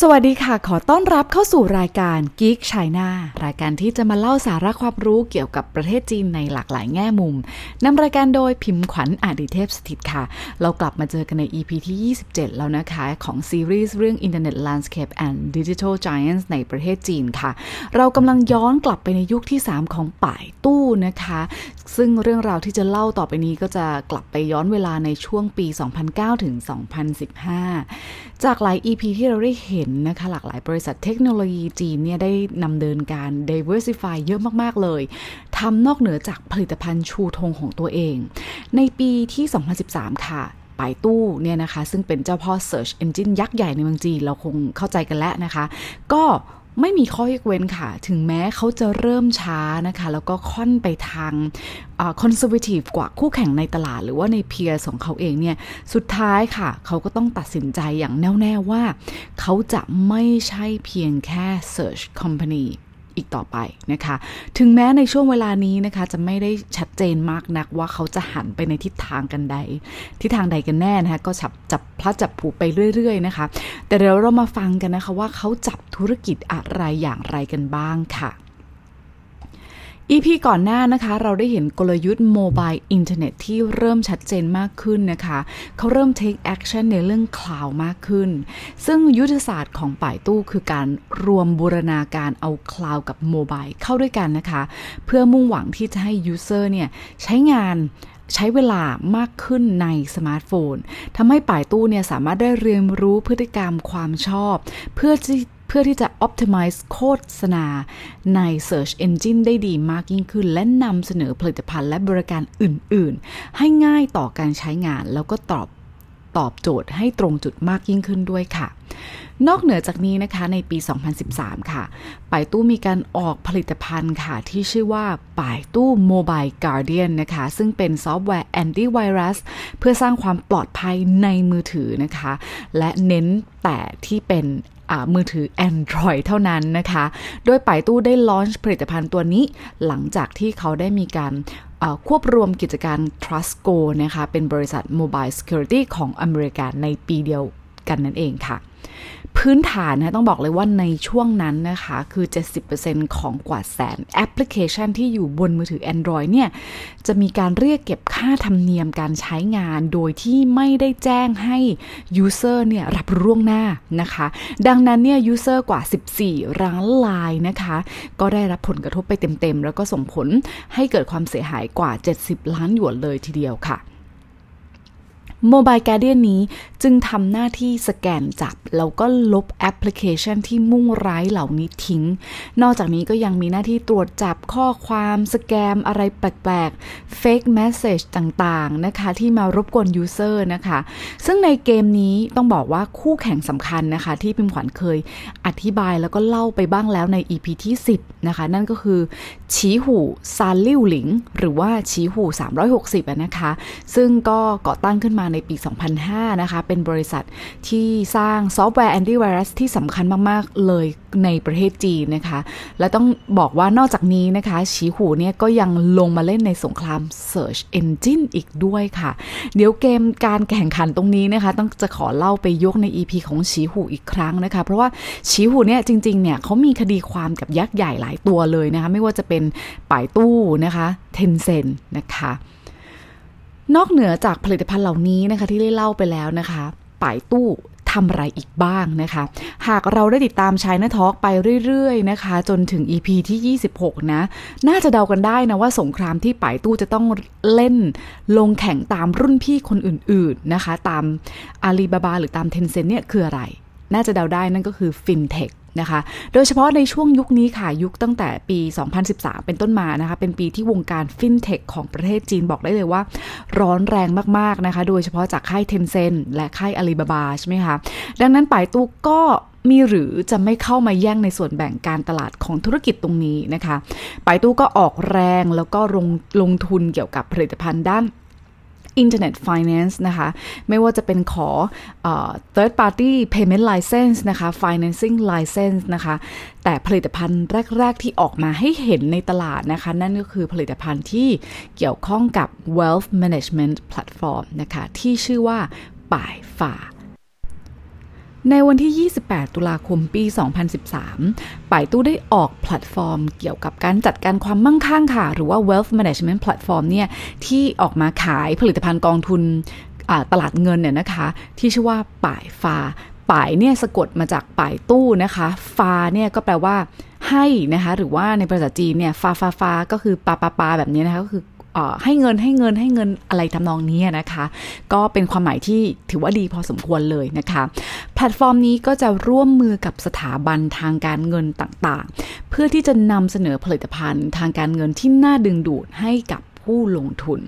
สวัสดีค่ะ ขอต้อนรับเข้าสู่รายการ Geek China รายการที่จะมาเล่าสาระความรู้เกี่ยวกับประเทศจีนในหลากหลายแง่มุมนำรายการโดยพิมพ์ขวัญอาดิเทพสถิตค่ะ เรากลับมาเจอกันใน EP ที่ 27 แล้วนะคะ ของซีรีส์เรื่อง Internet Landscape and Digital Giants ในประเทศจีนค่ะ เรากำลังย้อนกลับไปในยุคที่ 3 ของป่ายตู้นะคะ ซึ่งเรื่องราวที่จะเล่าต่อไปนี้ก็จะกลับไปย้อนเวลาในช่วงปี 2009 ถึง 2015 จากหลาย EP ที่เราได้เห็นนะคะหลากหลายบริษัทเทคโนโลยีจีนเนี่ยได้นำเดินการ diversify เยอะมากๆเลยทำนอกเหนือจากผลิตภัณฑ์ชูธงของตัวเอง ในปีที่ 2013 ค่ะปายตู้เนี่ยนะคะ ซึ่งเป็นเจ้าพ่อ Search Engine ยักษ์ใหญ่ในเมืองจีน เราคงเข้าใจกันแล้วนะคะ ก็ ไม่มีข้อยกเว้นค่ะ ถึงแม้เขาจะเริ่มช้านะคะ แล้วก็ค่อนไปทางคอนเซอร์วทีฟกว่าคู่แข่งในตลาด หรือว่าในเพียร์ของเขาเองเนี่ย สุดท้ายค่ะ เขาก็ต้องตัดสินใจอย่างแน่วแน่ว่า เขาจะไม่ใช่เพียงแค่ Search Company อีกต่อไปนะคะ ถึงแม้ในช่วงเวลานี้นะคะ จะไม่ได้ชัดเจนมากนักว่าเขาจะหันไปในทิศทางกันใด ทิศทางใดกันแน่นะคะ ก็จับจับพลัดจับผลูไปเรื่อย ๆ นะคะ แต่เดี๋ยวเรามาฟังกันนะคะว่าเขาจับธุรกิจอะไรอย่างไรกันบ้างค่ะ EP ก่อนหน้านะคะเราได้เห็นกลยุทธ์ mobile internet ที่เริ่มชัดเจนมากขึ้นนะคะเขาเริ่ม take action ในเรื่อง cloud มากขึ้น ซึ่งยุทธศาสตร์ของป่ายตู้คือการรวมบูรณาการเอา cloud กับ mobile เข้าด้วยกันนะคะ เพื่อมุ่งหวังที่จะให้ user เนี่ยใช้งานใช้เวลามากขึ้นในสมาร์ทโฟนทำให้ป่ายตู้เนี่ยสามารถได้เรียนรู้พฤติกรรมความชอบ เพื่อที่ เพื่อที่จะ optimize โฆษณาใน Search Engine ได้ดีมากยิ่งขึ้น และนำเสนอผลิตภัณฑ์และบริการอื่น ๆ ให้ง่ายต่อการใช้งานแล้วก็ตอบตอบโจทย์ให้ตรงจุดมากยิ่งขึ้นด้วยค่ะ นอกเหนือจากนี้นะคะในปี 2013 ค่ะป่ายตู้มีการออกผลิตภัณฑ์ค่ะ ที่ชื่อว่าป่ายตู้ Mobile Guardian นะคะ ซึ่งเป็นซอฟต์แวร์แอนตี้ไวรัสเพื่อสร้างความปลอดภัยในมือถือนะคะ และเน้นแต่ที่เป็น มือถือ Android เท่านั้นนะคะ โดยป่ายตู้ได้ launch ผลิตภัณฑ์ตัวนี้หลังจากที่เขาได้มีการควบรวมกิจการ Trustco นะคะ เป็นบริษัท Mobile Security ของอเมริกาในปีเดียวกันนั่นเองค่ะ พื้นฐานนะต้องบอกเลยว่าในช่วงนั้นนะคะ คือ 70%ของกว่าแสนแอปพลิเคชันที่อยู่บนมือถือ Android เนี่ย จะมีการเรียกเก็บค่าธรรมเนียมการใช้งาน โดยที่ไม่ได้แจ้งให้ User เนี่ยรับร่วงหน้านะคะ ดังนั้นเนี่ย User กว่า 14ล้านลายนะคะ ก็ได้รับผลกระทบไปเต็มๆ แล้วก็ส่งผลให้เกิดความเสียหายกว่า 70 ล้านหยวนเลยทีเดียวค่ะ Mobile Guardian นี้จึงทำหน้าที่สแกนจับ แล้วก็ลบแอปพลิเคชันที่มุ่งร้ายเหล่านี้ทิ้ง นอกจากนี้ก็ยังมีหน้าที่ตรวจจับข้อความ scam อะไรแปลกๆ fake message ต่างๆ นะคะ ที่มารบกวน user นะคะ ซึ่งในเกมนี้ต้องบอกว่าคู่แข่งสำคัญนะคะ ที่พิมขวัญเคยอธิบายแล้วก็เล่าไปบ้างแล้วใน EP ที่ 10 นะคะ นั่นก็คือฉีหูซานลิ่วหลิง หรือว่าฉีหู360นะคะ ซึ่งก็ก่อตั้งขึ้นมาในปี 2005 นะคะ เป็นบริษัทที่สร้างซอฟต์แวร์แอนตี้ไวรัสที่สำคัญมาก ๆ เลยในประเทศจีนนะคะ และต้องบอกว่านอกจากนี้นะคะฉีหูเนี่ยก็ยังลงมาเล่นในสงคราม Search Engine อีกด้วยค่ะ เดี๋ยวเกมการแข่งขันตรงนี้นะคะ ต้องจะขอเล่าไปยกใน EP ของฉีหูอีกครั้งนะคะ เพราะว่าฉีหูเนี่ยจริง ๆ เนี่ยเขามีคดีความกับยักษ์ใหญ่หลายตัวเลยนะคะ ไม่ว่าจะเป็นป่ายตู้นะคะ เทนเซนนะคะ นอกเหนือจากผลิตภัณฑ์เหล่านี้นะคะที่ได้เล่าไปแล้วนะคะป่ายตู้ทำอะไรอีกบ้างนะคะ หากเราได้ติดตามชายนาทอกไปเรื่อยๆนะคะ จนถึง EP ที่ 26 นะ น่าจะเดากันได้นะว่าสงครามที่ป่ายตู้จะต้องเล่นลงแข่งตามรุ่นพี่คนอื่นๆนะคะ ตามอาลีบาบาหรือตามเทนเซ็นเนี่ยคืออะไร น่าจะเดาได้นั่นก็คือฟินเทค นะคะ โดยเฉพาะในช่วงยุคนี้ค่ะ ยุคตั้งแต่ปี 2013 เป็นต้นมานะคะ เป็นปีที่วงการฟินเทคของประเทศจีนบอกได้เลยว่า ร้อนแรงมากๆนะคะ โดยเฉพาะจากค่ายเทนเซนและค่ายอาลีบาบาใช่ไหมคะ ดังนั้นป่ายตู้ก็มีหรือจะไม่เข้ามาแย่งในส่วนแบ่งการตลาดของธุรกิจตรงนี้นะคะ ป่ายตู้ก็ออกแรงแล้วก็ลงลงทุนเกี่ยวกับผลิตภัณฑ์ด้าน Internet Finance นะคะ ไม่ว่าจะเป็นขออ third party payment license นะคะ financing license นะคะ แต่ผลิตภัณฑ์แรก ๆ ที่ออกมาให้เห็นในตลาดนะคะ นั่นก็คือผลิตภัณฑ์ที่เกี่ยวข้องกับ wealth management platform นะคะ ที่ชื่อว่าป่ายฝา ในวันที่ 28 ตุลาคมปี 2013 ป่ายตู้ได้ออกแพลตฟอร์ม เกี่ยวกับการจัดการความมั่งคั่งค่ะ หรือว่า wealth management platform เนี่ย ที่ออกมาขายผลิตภัณฑ์กองทุนตลาดเงินเนี่ยนะคะ ที่ชื่อว่าป่ายฟาป่ายเนี่ยสะกดมาจากป่ายตู้นะคะฟาเนี่ยก็แปลว่าให้นะคะ หรือว่าในภาษาจีนเนี่ยฟาฟาฟาก็คือปาปาปาแบบนี้นะคะ ก็คือ ให้เงินให้เงินให้เงินอะไรทำนองนี้นะคะ ก็เป็นความหมายที่ถือว่าดีพอสมควรเลยนะคะ แพลตฟอร์มนี้ก็จะร่วมมือกับสถาบันทางการเงินต่างๆ เพื่อที่จะนำเสนอผลิตภัณฑ์ทางการเงินที่น่าดึงดูดให้กับผู้ลงทุน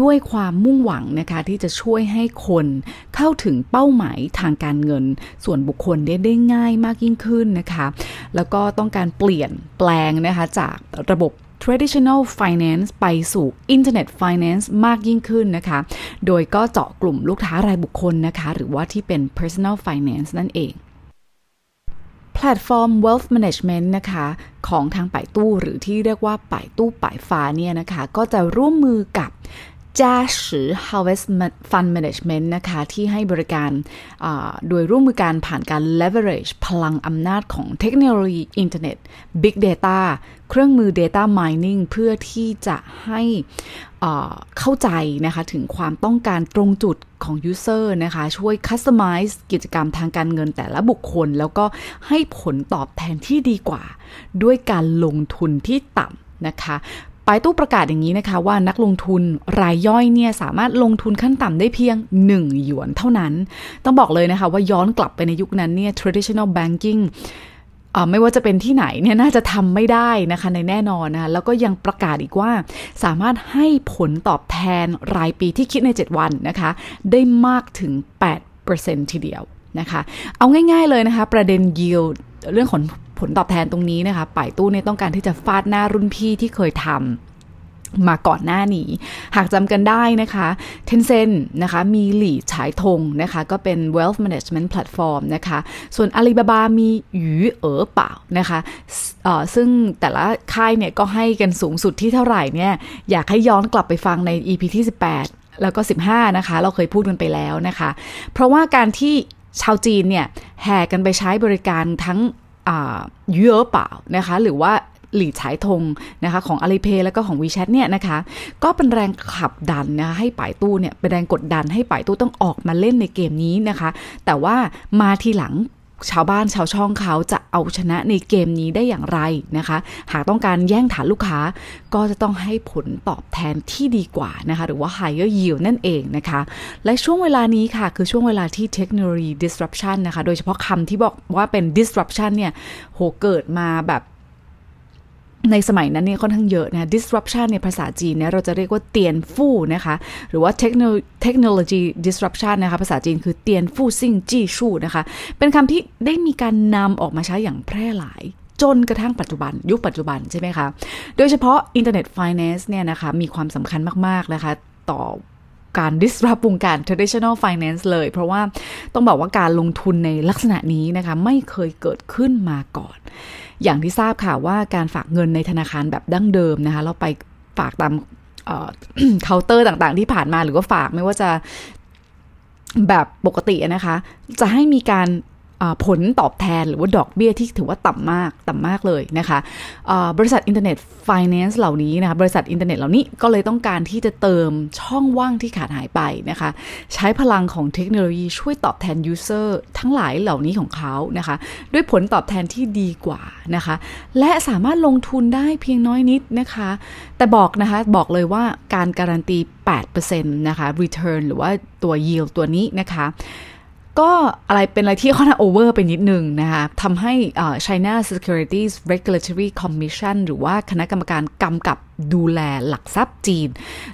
ด้วยความมุ่งหวังนะคะที่จะช่วยให้คนเข้าถึงเป้าหมายทางการเงิน ส่วนบุคคลได้ได้ง่ายมากยิ่งขึ้นนะคะ แล้วก็ต้องการเปลี่ยนแปลงนะคะจากระบบ traditional finance ไปสู่ internet finance มากยิ่งขึ้นนะคะ โดยก็เจาะกลุ่มลูกค้ารายบุคคลนะคะ หรือว่าที่เป็น personal finance นั่นเองแพลตฟอร์ม wealth management นะคะของทางป่ายตู้หรือที่เรียกว่าป่ายตู้ป่ายฟ้าเนี่ยนะคะ ก็จะร่วมมือกับ จ้าชือ Harvest Fund Management นะคะที่ให้บริการโดยร่วมมือการผ่านการ leverage พลังอำนาจของเทคโนโลยีอินเทอร์เน็ต Big Data เครื่องมือ Data Mining เพื่อที่จะให้เข้าใจนะคะถึงความต้องการตรงจุดของ User นะคะช่วย Customize กิจกรรมทางการเงินแต่ละบุคคล แล้วก็ให้ผลตอบแทนที่ดีกว่า ด้วยการลงทุนที่ต่ำนะคะ ปายตู้ประกาศอย่างนี้นะคะว่านักลงทุนรายย่อยเนี่ยสามารถลงทุนขั้นต่ำได้เพียง 1 หยวนเท่านั้น ต้องบอกเลยนะคะว่าย้อนกลับไปในยุคนั้นเนี่ย traditional banking ไม่ว่าจะเป็นที่ไหนเนี่ยน่าจะทำไม่ได้นะคะในแน่นอนนะคะแล้วก็ยังประกาศอีกว่า สามารถให้ผลตอบแทนรายปีที่คิดใน 7 วันนะคะ ได้มากถึง 8%ทีเดียวนะคะ เอาง่ายๆเลยนะคะ ประเด็น yield เรื่องของ ผลตอบแทนตรงนี้นะคะป่ายตู้เนี่ยต้องการที่จะฟาดหน้ารุ่นพี่ที่เคยทำมาก่อนหน้านี้ หากจำกันได้นะคะเทนเซนนะคะ มีหลี่ฉายทงนะคะ ก็เป็น wealth management platform นะคะ ส่วน Alibaba มีหยูเอ๋อเปล่านะคะซึ่งแต่ละค่ายเนี่ยก็ให้กันสูงสุดที่เท่าไหร่เนี่ย อยากให้ย้อนกลับไปฟังใน EP ที่ 18 แล้วก็ 15 นะคะ เราเคยพูดกันไปแล้วนะคะ เพราะว่าการที่ชาวจีนเนี่ยแห่กันไปใช้บริการทั้ง เยอะเปล่านะคะหรือว่าหลีฉายธงนะคะของ Alipay แล้วก็ของ WeChat เนี่ยนะคะก็เป็นแรงขับดันนะคะให้ป่ายตู้เนี่ยเป็นแรงกดดันให้ป่ายตู้ต้องออกมาเล่นในเกมนี้นะคะ แต่ว่ามาทีหลัง ชาวบ้านชาวช่องเขาจะเอาชนะในเกมนี้ได้อย่างไรนะคะ หากต้องการแย่งฐานลูกค้าก็จะต้องให้ผลตอบแทนที่ดีกว่านะคะ หรือว่า higher yield นั่นเองนะคะ และช่วงเวลานี้ค่ะ คือช่วงเวลาที่เทคโนโลยี disruption นะคะ โดยเฉพาะคำที่บอกว่าเป็น disruption เนี่ยโหเกิดมาแบบ ในสมัยนั้นเนี่ยค่อนข้างเยอะนะ disruption ในภาษาจีนเนี่ยเราจะเรียกว่าเตียนฟู่นะคะ หรือว่าเทคโนโลยี disruption นะคะ ภาษาจีนคือเตียนฟู่ซิ่งจี้ชู่นะคะ เป็นคำที่ได้มีการนำออกมาใช้อย่างแพร่หลายจนกระทั่งปัจจุบัน ยุคปัจจุบันใช่ไหมคะ โดยเฉพาะ internet finance เนี่ยนะคะ มีความสำคัญมาก ๆ นะคะ ต่อ การ disrupt วงการ traditional finance เลย เพราะว่าต้องบอกว่าการลงทุนในลักษณะนี้นะคะไม่เคยเกิดขึ้นมาก่อน อย่างที่ทราบค่ะว่าการฝากเงินในธนาคารแบบดั้งเดิมนะคะเราไปฝากตามเคาน์เตอร์ต่างๆ ที่ผ่านมาหรือว่าฝากไม่ว่าจะแบบปกตินะคะ จะให้มีการ ผลตอบแทนหรือว่าดอกเบี้ยที่ถือว่าต่ำมากต่ำมากเลยนะคะบริษัท internet finance เหล่านี้นะคะบริษัทอินเทอร์เน็ตเหล่านี้ก็เลยต้องการที่จะเติมช่องว่างที่ขาดหายไปนะคะ ใช้พลังของเทคโนโลยีช่วยตอบแทน user ทั้งหลายเหล่านี้ของเขานะคะ ด้วยผลตอบแทนที่ดีกว่านะคะ และสามารถลงทุนได้เพียงน้อยนิดนะคะ แต่บอกนะคะบอกเลยว่าการการันตี 8%นะคะ return หรือว่าตัว yield ตัวนี้นะคะ ก็อะไรเป็นอะไรที่ค่อนข้างโอเวอร์ไปนิดนึงนะคะทำให้ China Securities Regulatory Commission หรือว่าคณะกรรมการกำกับดูแลหลักทรัพย์จีน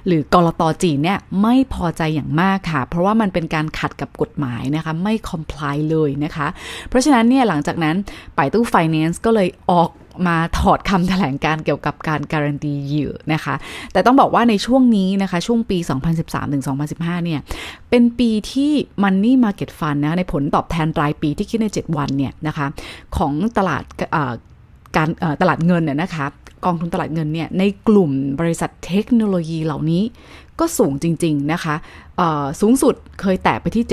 หรือกรตจีนเนี่ยไม่พอใจอย่างมากค่ะ เพราะว่ามันเป็นการขัดกับกฎหมายนะคะ ไม่ comply เลยนะคะ เพราะฉะนั้นเนี่ยหลังจากนั้นป่ายตู้ Finance ก็เลยออก มาถอดคำแถลงการเกี่ยวกับการการันตีเหยิวนะคะ แต่ต้องบอกว่าในช่วงนี้นะคะ ช่วงปี 2013-2015 เนี่ย เป็นปีที่ Money Market Fund นะ ในผลตอบแทนรายปีที่คิดใน 7 วันเนี่ยนะคะ ของตลาดการตลาดเงินเนี่ยนะคะกองทุนตลาดเงินเนี่ยในกลุ่มบริษัทเทคโนโลยีเหล่านี้ ก็สูงจริง ๆ นะคะสูงสุดเคยแตะไปที่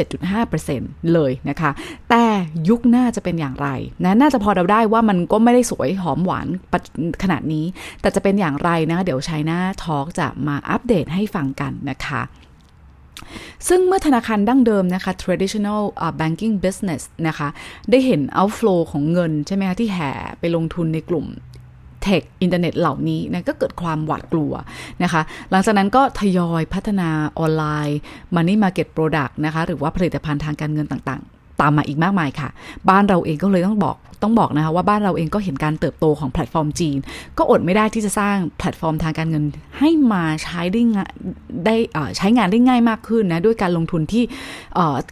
7.5%เลยนะคะ แต่ยุคหน้าจะเป็นอย่างไรนะน่าจะพอเดาได้ว่ามันก็ไม่ได้สวยหอมหวานขนาดนี้ แต่จะเป็นอย่างไรนะเดี๋ยวชัยนาทอล์กจะมาอัปเดตให้ฟังกันนะคะซึ่งเมื่อธนาคารดั้งเดิมนะคะ traditional banking business นะคะ ได้เห็น outflow ของเงินใช่ไหมคะที่แห่ไปลงทุนในกลุ่ม เทคอินเทอร์เน็ตเหล่านี้นะก็เกิดความหวาดกลัวนะคะ หลังจากนั้นก็ทยอยพัฒนาonline Money Market Product นะคะ หรือว่าผลิตภัณฑ์ทางการเงินต่าง ตามมาอีกมากมายค่ะ บ้านเราเองก็เลยต้องบอกต้องบอกนะคะว่าบ้านเราเองก็เห็นการเติบโตของแพลตฟอร์มจีน ก็อดไม่ได้ที่จะสร้างแพลตฟอร์มทางการเงินให้มาใช้ได้ได้ใช้งานได้ง่ายมากขึ้นนะด้วยการลงทุนที่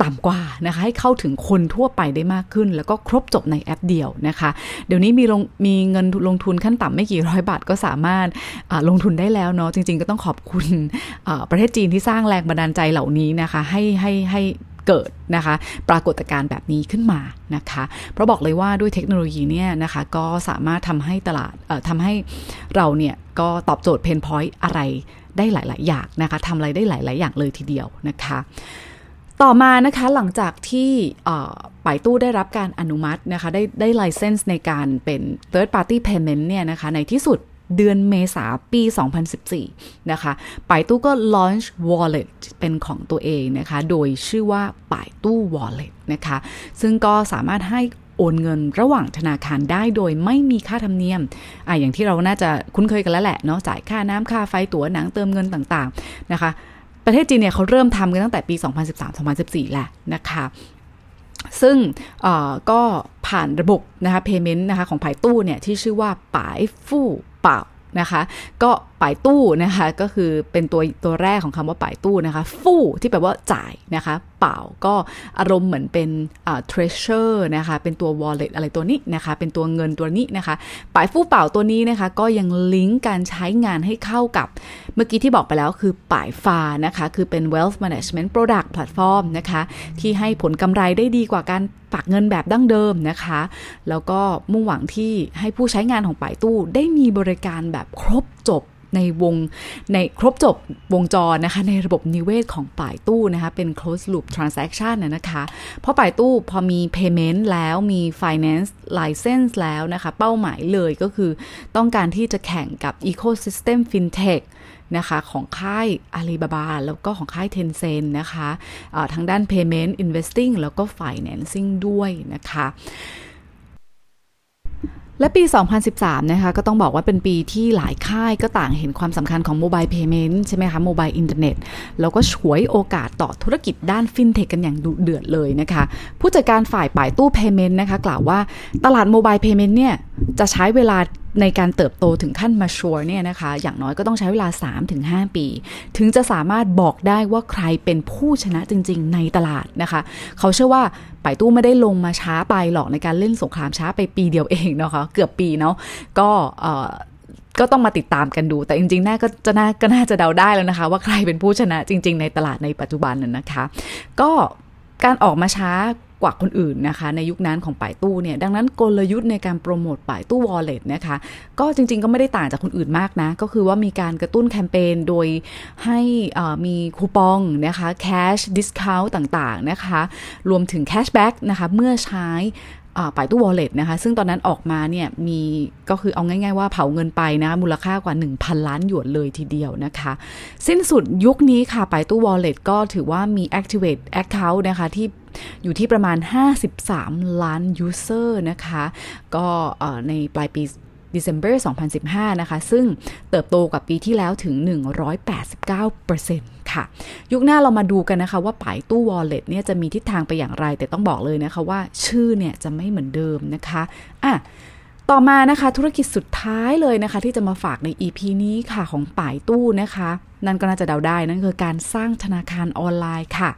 ต่ำกว่านะคะให้เข้าถึงคนทั่วไปได้มากขึ้น แล้วก็ครบจบในแอปเดียวนะคะ เดี๋ยวนี้มีลงมีเงินลงทุนขั้นต่ำไม่กี่ร้อยบาทก็สามารถลงทุนได้แล้วเนาะจริง ๆ ก็ต้องขอบคุณประเทศจีนที่สร้างแรงบันดาลใจเหล่านี้นะคะให้ให้ให้ เกิดนะคะ ปรากฏการณ์แบบนี้ขึ้นมานะคะ เพราะบอกเลยว่าด้วยเทคโนโลยีเนี่ยนะคะก็สามารถทำให้ตลาดเอ่อทำให้เราเนี่ยก็ตอบโจทย์เพนพอยต์อะไรได้หลาย ๆ อย่างนะคะทำอะไรได้หลาย ๆ อย่างเลยทีเดียวนะคะต่อมานะคะหลังจากที่ป่ายตู้ได้รับการอนุมัตินะคะได้ได้ไลเซนส์ในการเป็น third party payment เนี่ยนะคะในที่สุด เดือนเมษาปี 2014 นะคะป่ายตู้ก็ launch wallet เป็นของตัวเองนะคะ โดยชื่อว่าป่ายตู้ wallet นะคะ ซึ่งก็สามารถให้โอนเงินระหว่างธนาคารได้โดยไม่มีค่าธรรมเนียมอะอย่างที่เราน่าจะคุ้นเคยกันแล้วแหละเนาะ จ่ายค่าน้ำค่าไฟตั๋วหนังเติมเงินต่างๆ นะคะ ประเทศจีนเนี่ยเขาเริ่มทำกันตั้งแต่ปี 2013-2014 แหละนะคะซึ่งก็ผ่านระบบนะคะ payment นะคะของผายตู้เนี่ยที่ชื่อว่าป๋ายฟู่ เปล่านะคะ ก็ป่ายตู้นะคะก็คือเป็นตัวตัวแรกของคำว่าป่ายตู้นะคะ ฟู่ที่แปลว่าจ่ายนะคะ เป่าก็อารมณ์เหมือนเป็นอ่า treasure นะคะ เป็นตัว wallet อะไรตัวนี้นะคะ เป็นตัวเงินตัวนี้นะคะป่ายฟู่เป่าตัวนี้นะคะ ก็ยังลิงก์การใช้งานให้เข้ากับเมื่อกี้ที่บอกไปแล้วคือป่ายฟานะคะ คือเป็น wealth management product platform นะคะ ที่ให้ผลกำไรได้ดีกว่าการฝากเงินแบบดั้งเดิมนะคะ แล้วก็มุ่งหวังที่ให้ผู้ใช้งานของป่ายตู้ได้มีบริการแบบครบจบ ในวงในครบจบวงจรนะคะ ในระบบนิเวศของป่ายตู้นะคะ เป็น close loop transaction นะคะ เพราะป่ายตู้พอมี payment แล้วมี finance license แล้วนะคะ เป้าหมายเลยก็คือต้องการที่จะแข่งกับ ecosystem fintech นะคะของค่ายอาลีบาบาแล้วก็ของค่าย Tencent นะคะทั้งด้าน payment investing แล้วก็ financing ด้วยนะคะ และปี 2013 นะคะ ก็ต้องบอกว่าเป็นปีที่หลายค่ายก็ต่างเห็นความสำคัญของ mobile payment ใช่ไหมคะ mobile internet แล้วก็ฉวยโอกาสต่อธุรกิจด้านฟินเทคกันอย่างดุเดือดเลยนะคะ ผู้จัดการฝ่ายป่ายตู้ payment นะคะ กล่าวว่าตลาด mobile payment เนี่ย จะใช้เวลา ในการเติบโตถึงขั้นมาชัวร์เนี่ยนะคะ อย่างน้อยก็ต้องใช้เวลา 3-5 ปี ถึงจะสามารถบอกได้ว่าใครเป็นผู้ชนะจริง ๆ ในตลาดนะคะ เขาเชื่อว่าไป่ตู้ไม่ได้ลงมาช้าไปหรอกในการเล่นสงครามช้าไปปีเดียวเองนะคะ เกือบปีเนาะก็ก็ต้องมาติดตามกันดู แต่จริงๆ น่าก็จะน่าก็น่าจะเดาได้แล้วนะคะ ว่าใครเป็นผู้ชนะจริง ๆ ในตลาดในปัจจุบันน่ะนะคะ ก็ การออกมาช้ากว่าคนอื่นนะคะ ในยุคนั้นของป่ายตู้เนี่ย ดังนั้นกลยุทธ์ในการโปรโมทป่ายตู้ wallet นะคะ ก็จริงๆก็ไม่ได้ต่างจากคนอื่นมากนะ ก็คือว่ามีการกระตุ้นแคมเปญโดยให้มีคูปองนะคะ cash discount ต่างๆนะคะ รวมถึง cashback นะคะ เมื่อใช้ ป่ายตู้ wallet นะคะ ซึ่งตอนนั้นออกมาเนี่ยมีก็คือเอาง่าย ๆ ว่าเผาเงินไปนะ มูลค่ากว่า 1,000 ล้านหยวนเลยทีเดียวนะคะ สิ้นสุดยุคนี้ค่ะป่ายตู้ wallet ก็ถือว่ามี activate account นะคะที่อยู่ที่ประมาณ 53 ล้าน user นะคะ ก็ในปลายปี December 2015 นะคะ ซึ่งเติบโตกว่าปีที่แล้วถึง 189% ค่ะ ยุคหน้าเรามาดูกันนะคะ ว่าป่ายตู้ wallet เนี่ยจะมีทิศทางไปอย่างไร แต่ต้องบอกเลยนะคะว่าชื่อเนี่ยจะไม่เหมือนเดิมนะคะอะต่อมานะคะธุรกิจสุดท้ายเลยนะคะ ที่จะมาฝากใน EP นี้ค่ะของป่ายตู้นะคะ นั่นก็น่าจะเดาได้นั่นคือการสร้างธนาคารออนไลน์ค่ะ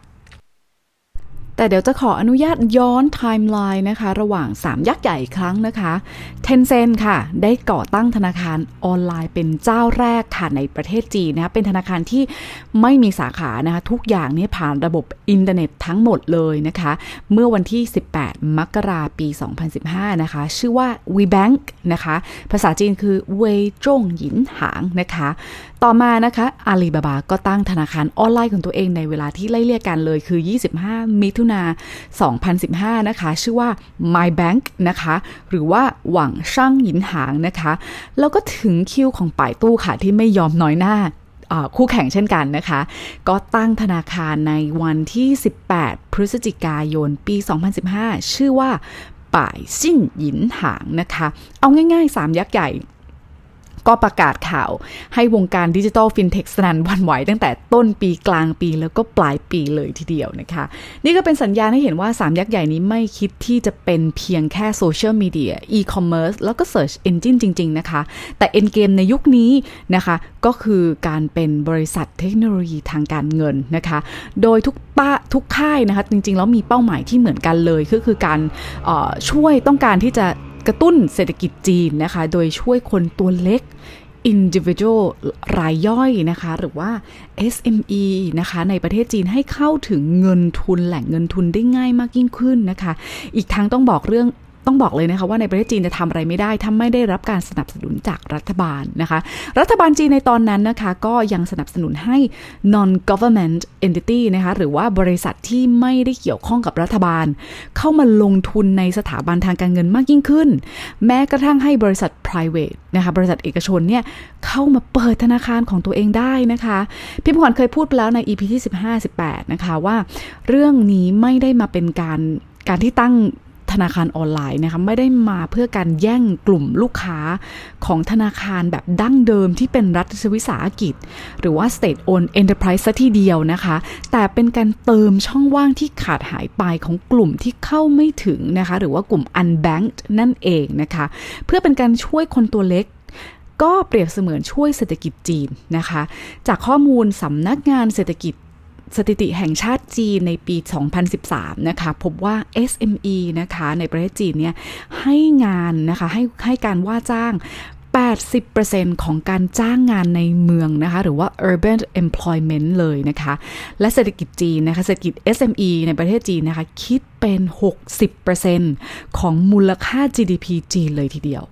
แต่เดี๋ยวจะขออนุญาตย้อนไทม์ไลน์นะคะ ระหว่าง 3 ยักษ์ใหญ่ครั้งนะคะ Tencent ค่ะ ได้ก่อตั้งธนาคารออนไลน์เป็นเจ้าแรกค่ะในประเทศจีนนะคะเป็นธนาคารที่ไม่มีสาขานะคะทุกอย่างนี่ผ่านระบบอินเทอร์เน็ตทั้งหมดเลยนะคะ เมื่อวันที่ 18 มกราปี 2015 นะคะ ชื่อว่า WeBank นะคะ ภาษาจีนคือเวยจงหยินหางนะคะต่อมานะคะอาลีบาบาก็ตั้งธนาคารออนไลน์ของตัวเองในเวลาที่ไล่เลี่ยกันเลยคือ 25 มิถุนา 2015 นะคะ ชื่อว่า My Bank นะคะ หรือว่าหวังช่างหยินหางนะคะ แล้วก็ถึงคิวของป่ายตู้ค่ะ ที่ไม่ยอมน้อยหน้าคู่แข่งเช่นกันนะคะ ก็ตั้งธนาคารในวันที่ 18 พฤศจิกายน ปี 2015 ชื่อว่าป่ายซิ่นหยินหางนะคะ เอาง่ายๆ 3 ยักษ์ใหญ่ ก็ประกาศข่าวให้วงการดิจิทัลฟินเทคสนันวันไหวตั้งแต่ต้นปีกลางปีแล้วก็ปลายปีเลยทีเดียวนะคะ นี่ก็เป็นสัญญาณให้เห็นว่า 3 ยักษ์ใหญ่นี้ไม่คิดที่จะเป็นเพียงแค่โซเชียลมีเดียอีคอมเมิร์ซแล้วก็ search engine จริง ๆ นะคะ แต่ end game ในยุคนี้นะคะ ก็คือการเป็นบริษัทเทคโนโลยีทางการเงินนะคะ โดยทุกป้าทุกค่ายนะคะ จริง ๆ แล้วมีเป้าหมายที่เหมือนกันเลยก็คือการช่วยต้องการที่จะ กระตุ้นเศรษฐกิจจีนนะคะ โดยช่วยคนตัวเล็ก individual รายย่อยนะคะ หรือว่า SME นะคะ ในประเทศจีนให้เข้าถึงเงินทุนแหล่งเงินทุนได้ง่ายมากยิ่งขึ้นนะคะ อีกทั้งต้องบอกเรื่อง ต้องบอกเลยนะคะว่าในประเทศจีนจะทำอะไรไม่ได้ถ้าไม่ได้รับการสนับสนุนจากรัฐบาลนะคะ รัฐบาลจีนในตอนนั้นนะคะก็ยังสนับสนุนให้ non government entity นะคะหรือว่าบริษัทที่ไม่ได้เกี่ยวข้องกับรัฐบาล เข้ามาลงทุนในสถาบันทางการเงินมากยิ่งขึ้น แม้กระทั่งให้บริษัท private นะคะบริษัทเอกชนเนี่ยเข้ามาเปิดธนาคารของตัวเองได้นะคะพี่พรเคยพูดไปแล้วใน EP ที่ 15-18 นะคะว่า เรื่องนี้ไม่ได้มาเป็นการการที่ตั้ง ธนาคารออนไลน์นะคะไม่ได้มาเพื่อการแย่งกลุ่มลูกค้าของธนาคารแบบดั้งเดิมที่เป็นรัฐวิสาหกิจ หรือว่า state owned enterprise ซะทีเดียวนะคะ แต่เป็นการเติมช่องว่างที่ขาดหายไปของกลุ่มที่เข้าไม่ถึงนะคะ หรือว่ากลุ่ม unbanked นั่นเองนะคะ เพื่อเป็นการช่วยคนตัวเล็กก็เปรียบเสมือนช่วยเศรษฐกิจจีนนะคะ จากข้อมูลสำนักงานเศรษฐกิจ สถิติแห่งชาติจีนในปี 2013 นะคะ พบว่า SME นะคะในประเทศจีนเนี่ยให้งานนะคะให้ให้การว่าจ้าง 80%ของการจ้างงานในเมืองนะคะ หรือว่า urban employment เลยนะคะ และเศรษฐกิจจีนนะคะ เศรษฐกิจ SME ในประเทศจีนนะคะ คิดเป็น 60%ของมูลค่า GDP จีนเลยทีเดียว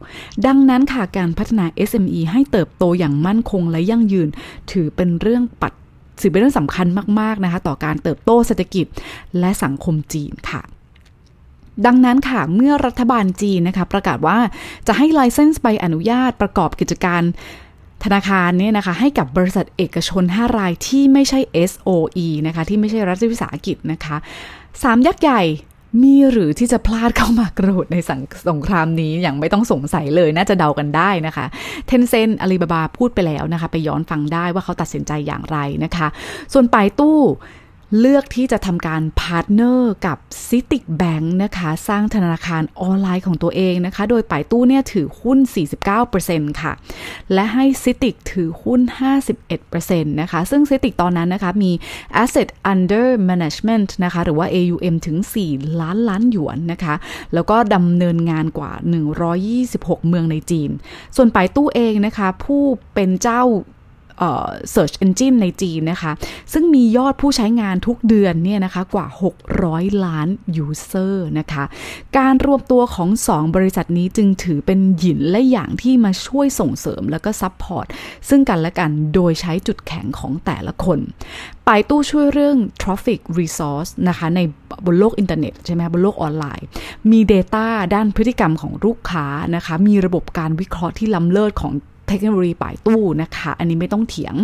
ดังนั้นค่ะ การพัฒนา SME ให้เติบโตอย่างมั่นคงและยั่งยืน ถือเป็นเรื่องปัจ ถือเป็นเรื่องสำคัญมากๆนะคะต่อการเติบโตเศรษฐกิจและสังคมจีนค่ะดังนั้นค่ะ เมื่อรัฐบาลจีนนะคะ ประกาศว่าจะให้ไลเซนส์ใบอนุญาตประกอบกิจการธนาคารเนี่ยนะคะ ให้กับบริษัทเอกชน 5 รายที่ไม่ใช่ SOE นะคะ ที่ไม่ใช่รัฐวิสาหกิจนะคะสามยักษ์ใหญ่ มีหรือที่จะพลาดเข้ามากระโดดในสังสงครามนี้อย่างไม่ต้องสงสัยเลยน่าจะเดากันได้นะคะ Tencent อาลีบาบาพูดไปแล้วนะคะ ไปย้อนฟังได้ว่าเขาตัดสินใจอย่างไรนะคะ ส่วนป่ายตู้ เลือกที่จะทำการ partner กับ CITIC Bank นะคะ สร้างธนาคารออนไลน์ของตัวเองนะคะ โดยป่ายตู้เนี่ยถือหุ้น 49%ค่ะ และให้ CITIC ถือหุ้น 51%นะคะ ซึ่ง CITIC ตอนนั้นนะคะ มี asset under management นะคะ หรือว่า AUM ถึง 4 ล้านล้านหยวนนะคะ แล้วก็ดำเนินงานกว่า 126 เมืองในจีน ส่วนป่ายตู้เองนะคะ ผู้เป็นเจ้า Search Engine ในจีนนะคะ ซึ่งมียอดผู้ใช้งานทุกเดือนเนี่ยนะคะกว่า 600 ล้าน user นะคะ การรวมตัวของ 2 บริษัทนี้จึงถือเป็นหยินและหยางที่มาช่วยส่งเสริมแล้วก็ supportซึ่งกันและกันโดยใช้จุดแข็งของแต่ละคนป่ายตู้ช่วยเรื่อง traffic resource นะคะในบนโลกอินเทอร์เน็ตใช่ไหมบนโลกออนไลน์ มี Data ด้านพฤติกรรมของลูกค้านะคะ มีระบบการวิเคราะห์ที่ล้ำเลิศของ เทคโนโลยีป่ายตู้นะคะ อันนี้ไม่ต้องเถียง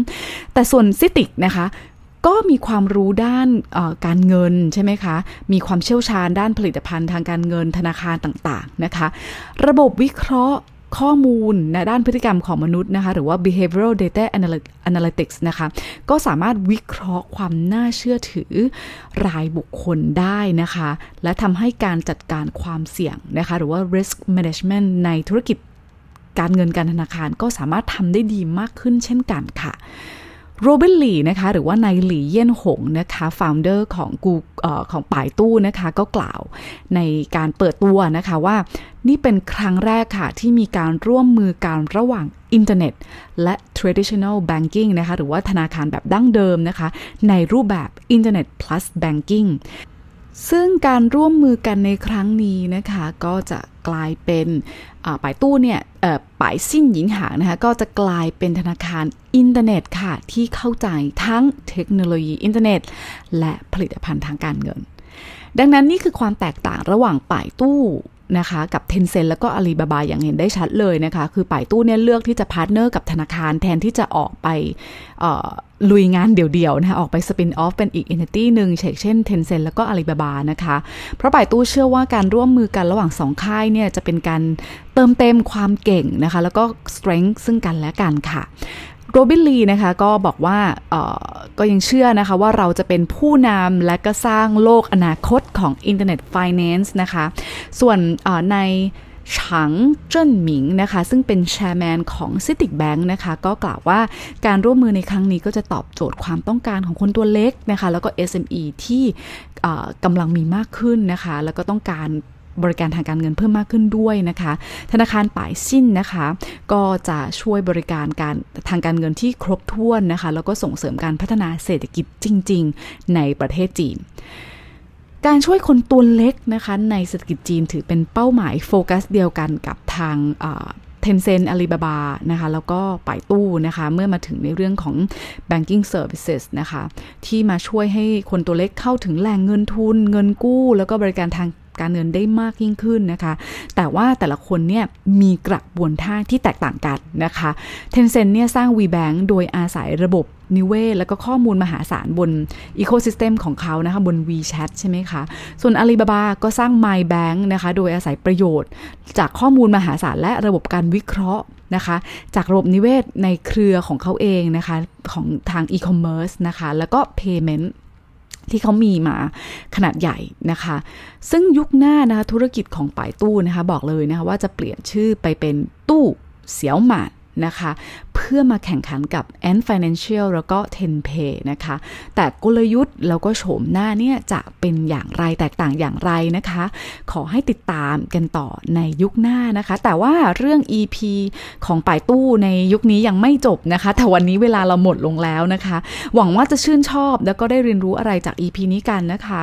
แต่ส่วน CITIC นะคะก็มีความรู้ด้านการเงินใช่ไหมคะ มีความเชี่ยวชาญด้านผลิตภัณฑ์ทางการเงินธนาคารต่างๆนะคะ ระบบวิเคราะห์ข้อมูลในด้านพฤติกรรมของมนุษย์นะคะ หรือว่า behavioral data analytics นะคะ ก็สามารถวิเคราะห์ความน่าเชื่อถือรายบุคคลได้นะคะ และทำให้การจัดการความเสี่ยงนะคะ หรือว่า risk management ในธุรกิจ การเงินการธนาคารก็สามารถทำได้ดีมากขึ้นเช่นกันค่ะโรเบิร์ตลีนะคะหรือว่านายหลี่เยี่ยนหงนะคะฟาวเดอร์ของกูของป่ายตู้นะคะก็กล่าวในการเปิดตัวนะคะว่านี่เป็นครั้งแรกค่ะ ที่มีการร่วมมือกันระหว่างอินเทอร์เน็ต และ traditional banking นะคะหรือว่าธนาคารแบบดั้งเดิมนะคะ ในรูปแบบ Internet plus banking ซึ่งการร่วมมือกันในครั้งนี้นะคะ ก็จะกลายเป็น ป่ายตู้เนี่ยป่ายซิ่นหยินหางนะคะก็จะกลายเป็นธนาคารอินเทอร์เน็ตค่ะที่เข้าใจทั้งเทคโนโลยีอินเทอร์เน็ต และผลิตภัณฑ์ทางการเงิน ดังนั้นนี่คือความแตกต่างระหว่างป่ายตู้ นะคะ กับ Tencent แล้วก็ Alibaba อย่างเห็นได้ชัดเลยนะคะ คือป่ายตู้เนี่ยเลือกที่จะ partner กับธนาคารแทนที่จะออกไปลุยงานเดี่ยวๆนะคะออกไป spin-off เป็นอีก entity หนึ่งเช่น Tencent แล้วก็ Alibaba นะคะ เพราะป่ายตู้เชื่อว่าการร่วมมือกันระหว่างสองค่ายเนี่ยจะเป็นการเติมเต็มความเก่งนะคะ แล้วก็ strength ซึ่งกันและกันค่ะ โรบินลีนะคะก็บอกว่าก็ยังเชื่อนะคะว่าเราจะเป็นผู้นำและก็สร้างโลกอนาคตของ internet finance นะคะ ส่วนในฉางเจิ้นหมิงนะคะ ซึ่งเป็นแชร์แมนของ c i t i c Bank นะคะ ก็กล่าวว่าการร่วมมือในครั้งนี้ก็จะตอบโจทย์ความต้องการของคนตัวเล็กนะคะ แล้วก็ SME ที่กำลังมีมากขึ้นนะคะ แล้วก็ต้องการ บริการทางการเงินเพิ่มมากขึ้นด้วยนะคะ ธนาคารป่ายสิ้นนะคะ ก็จะช่วยบริการการทางการเงินที่ครบถ้วนนะคะ แล้วก็ส่งเสริมการพัฒนาเศรษฐกิจจริง ๆ ในประเทศจีนการช่วยคนตัวเล็กนะคะในเศรษฐกิจจีนถือเป็นเป้าหมายโฟกัสเดียวกันกับทางเทนเซนต์อาลีบาบานะคะแล้วก็ป่ายตู้นะคะเมื่อมาถึงในเรื่องของ banking services นะคะที่มาช่วยให้คนตัวเล็กเข้าถึงแหล่งเงินทุน เงินกู้ แล้วก็บริการทาง การเงินได้มากยิ่งขึ้นนะคะ แต่ว่าแต่ละคนเนี่ยมีกระบวนท่าที่แตกต่างกันนะคะ Tencent เนี่ยสร้าง WeBank โดยอาศัยระบบนิเวศ แล้วก็ข้อมูลมหาศาลบนอีโคซิสเต็มของเขานะคะ บน WeChat ใช่ไหมคะ ส่วน Alibaba ก็สร้าง MyBank นะคะ โดยอาศัยประโยชน์ จากข้อมูลมหาศาลและระบบการวิเคราะห์นะคะ จากระบบนิเวศในเครือของเขาเองนะคะ ของทางอีคอมเมิร์ซนะคะ แล้วก็ Payment ที่เขามีมาขนาดใหญ่นะคะ ซึ่งยุคหน้านะคะธุรกิจของป่ายตู้นะคะ บอกเลยนะคะว่าจะเปลี่ยนชื่อไปเป็นตู้เสียวหมาด นะคะ เพื่อมาแข่งขันกับ Ant Financial แล้วก็ Tenpay นะคะ แต่กลยุทธ์แล้วก็โฉมหน้าเนี่ยจะเป็นอย่างไรแตกต่างอย่างไรนะคะ ขอให้ติดตามกันต่อในยุคหน้านะคะ แต่ว่าเรื่อง EP ของป่ายตู้ในยุคนี้ยังไม่จบนะคะ แต่วันนี้เวลาเราหมดลงแล้วนะคะ หวังว่าจะชื่นชอบแล้วก็ได้เรียนรู้อะไรจาก EP นี้กันนะคะ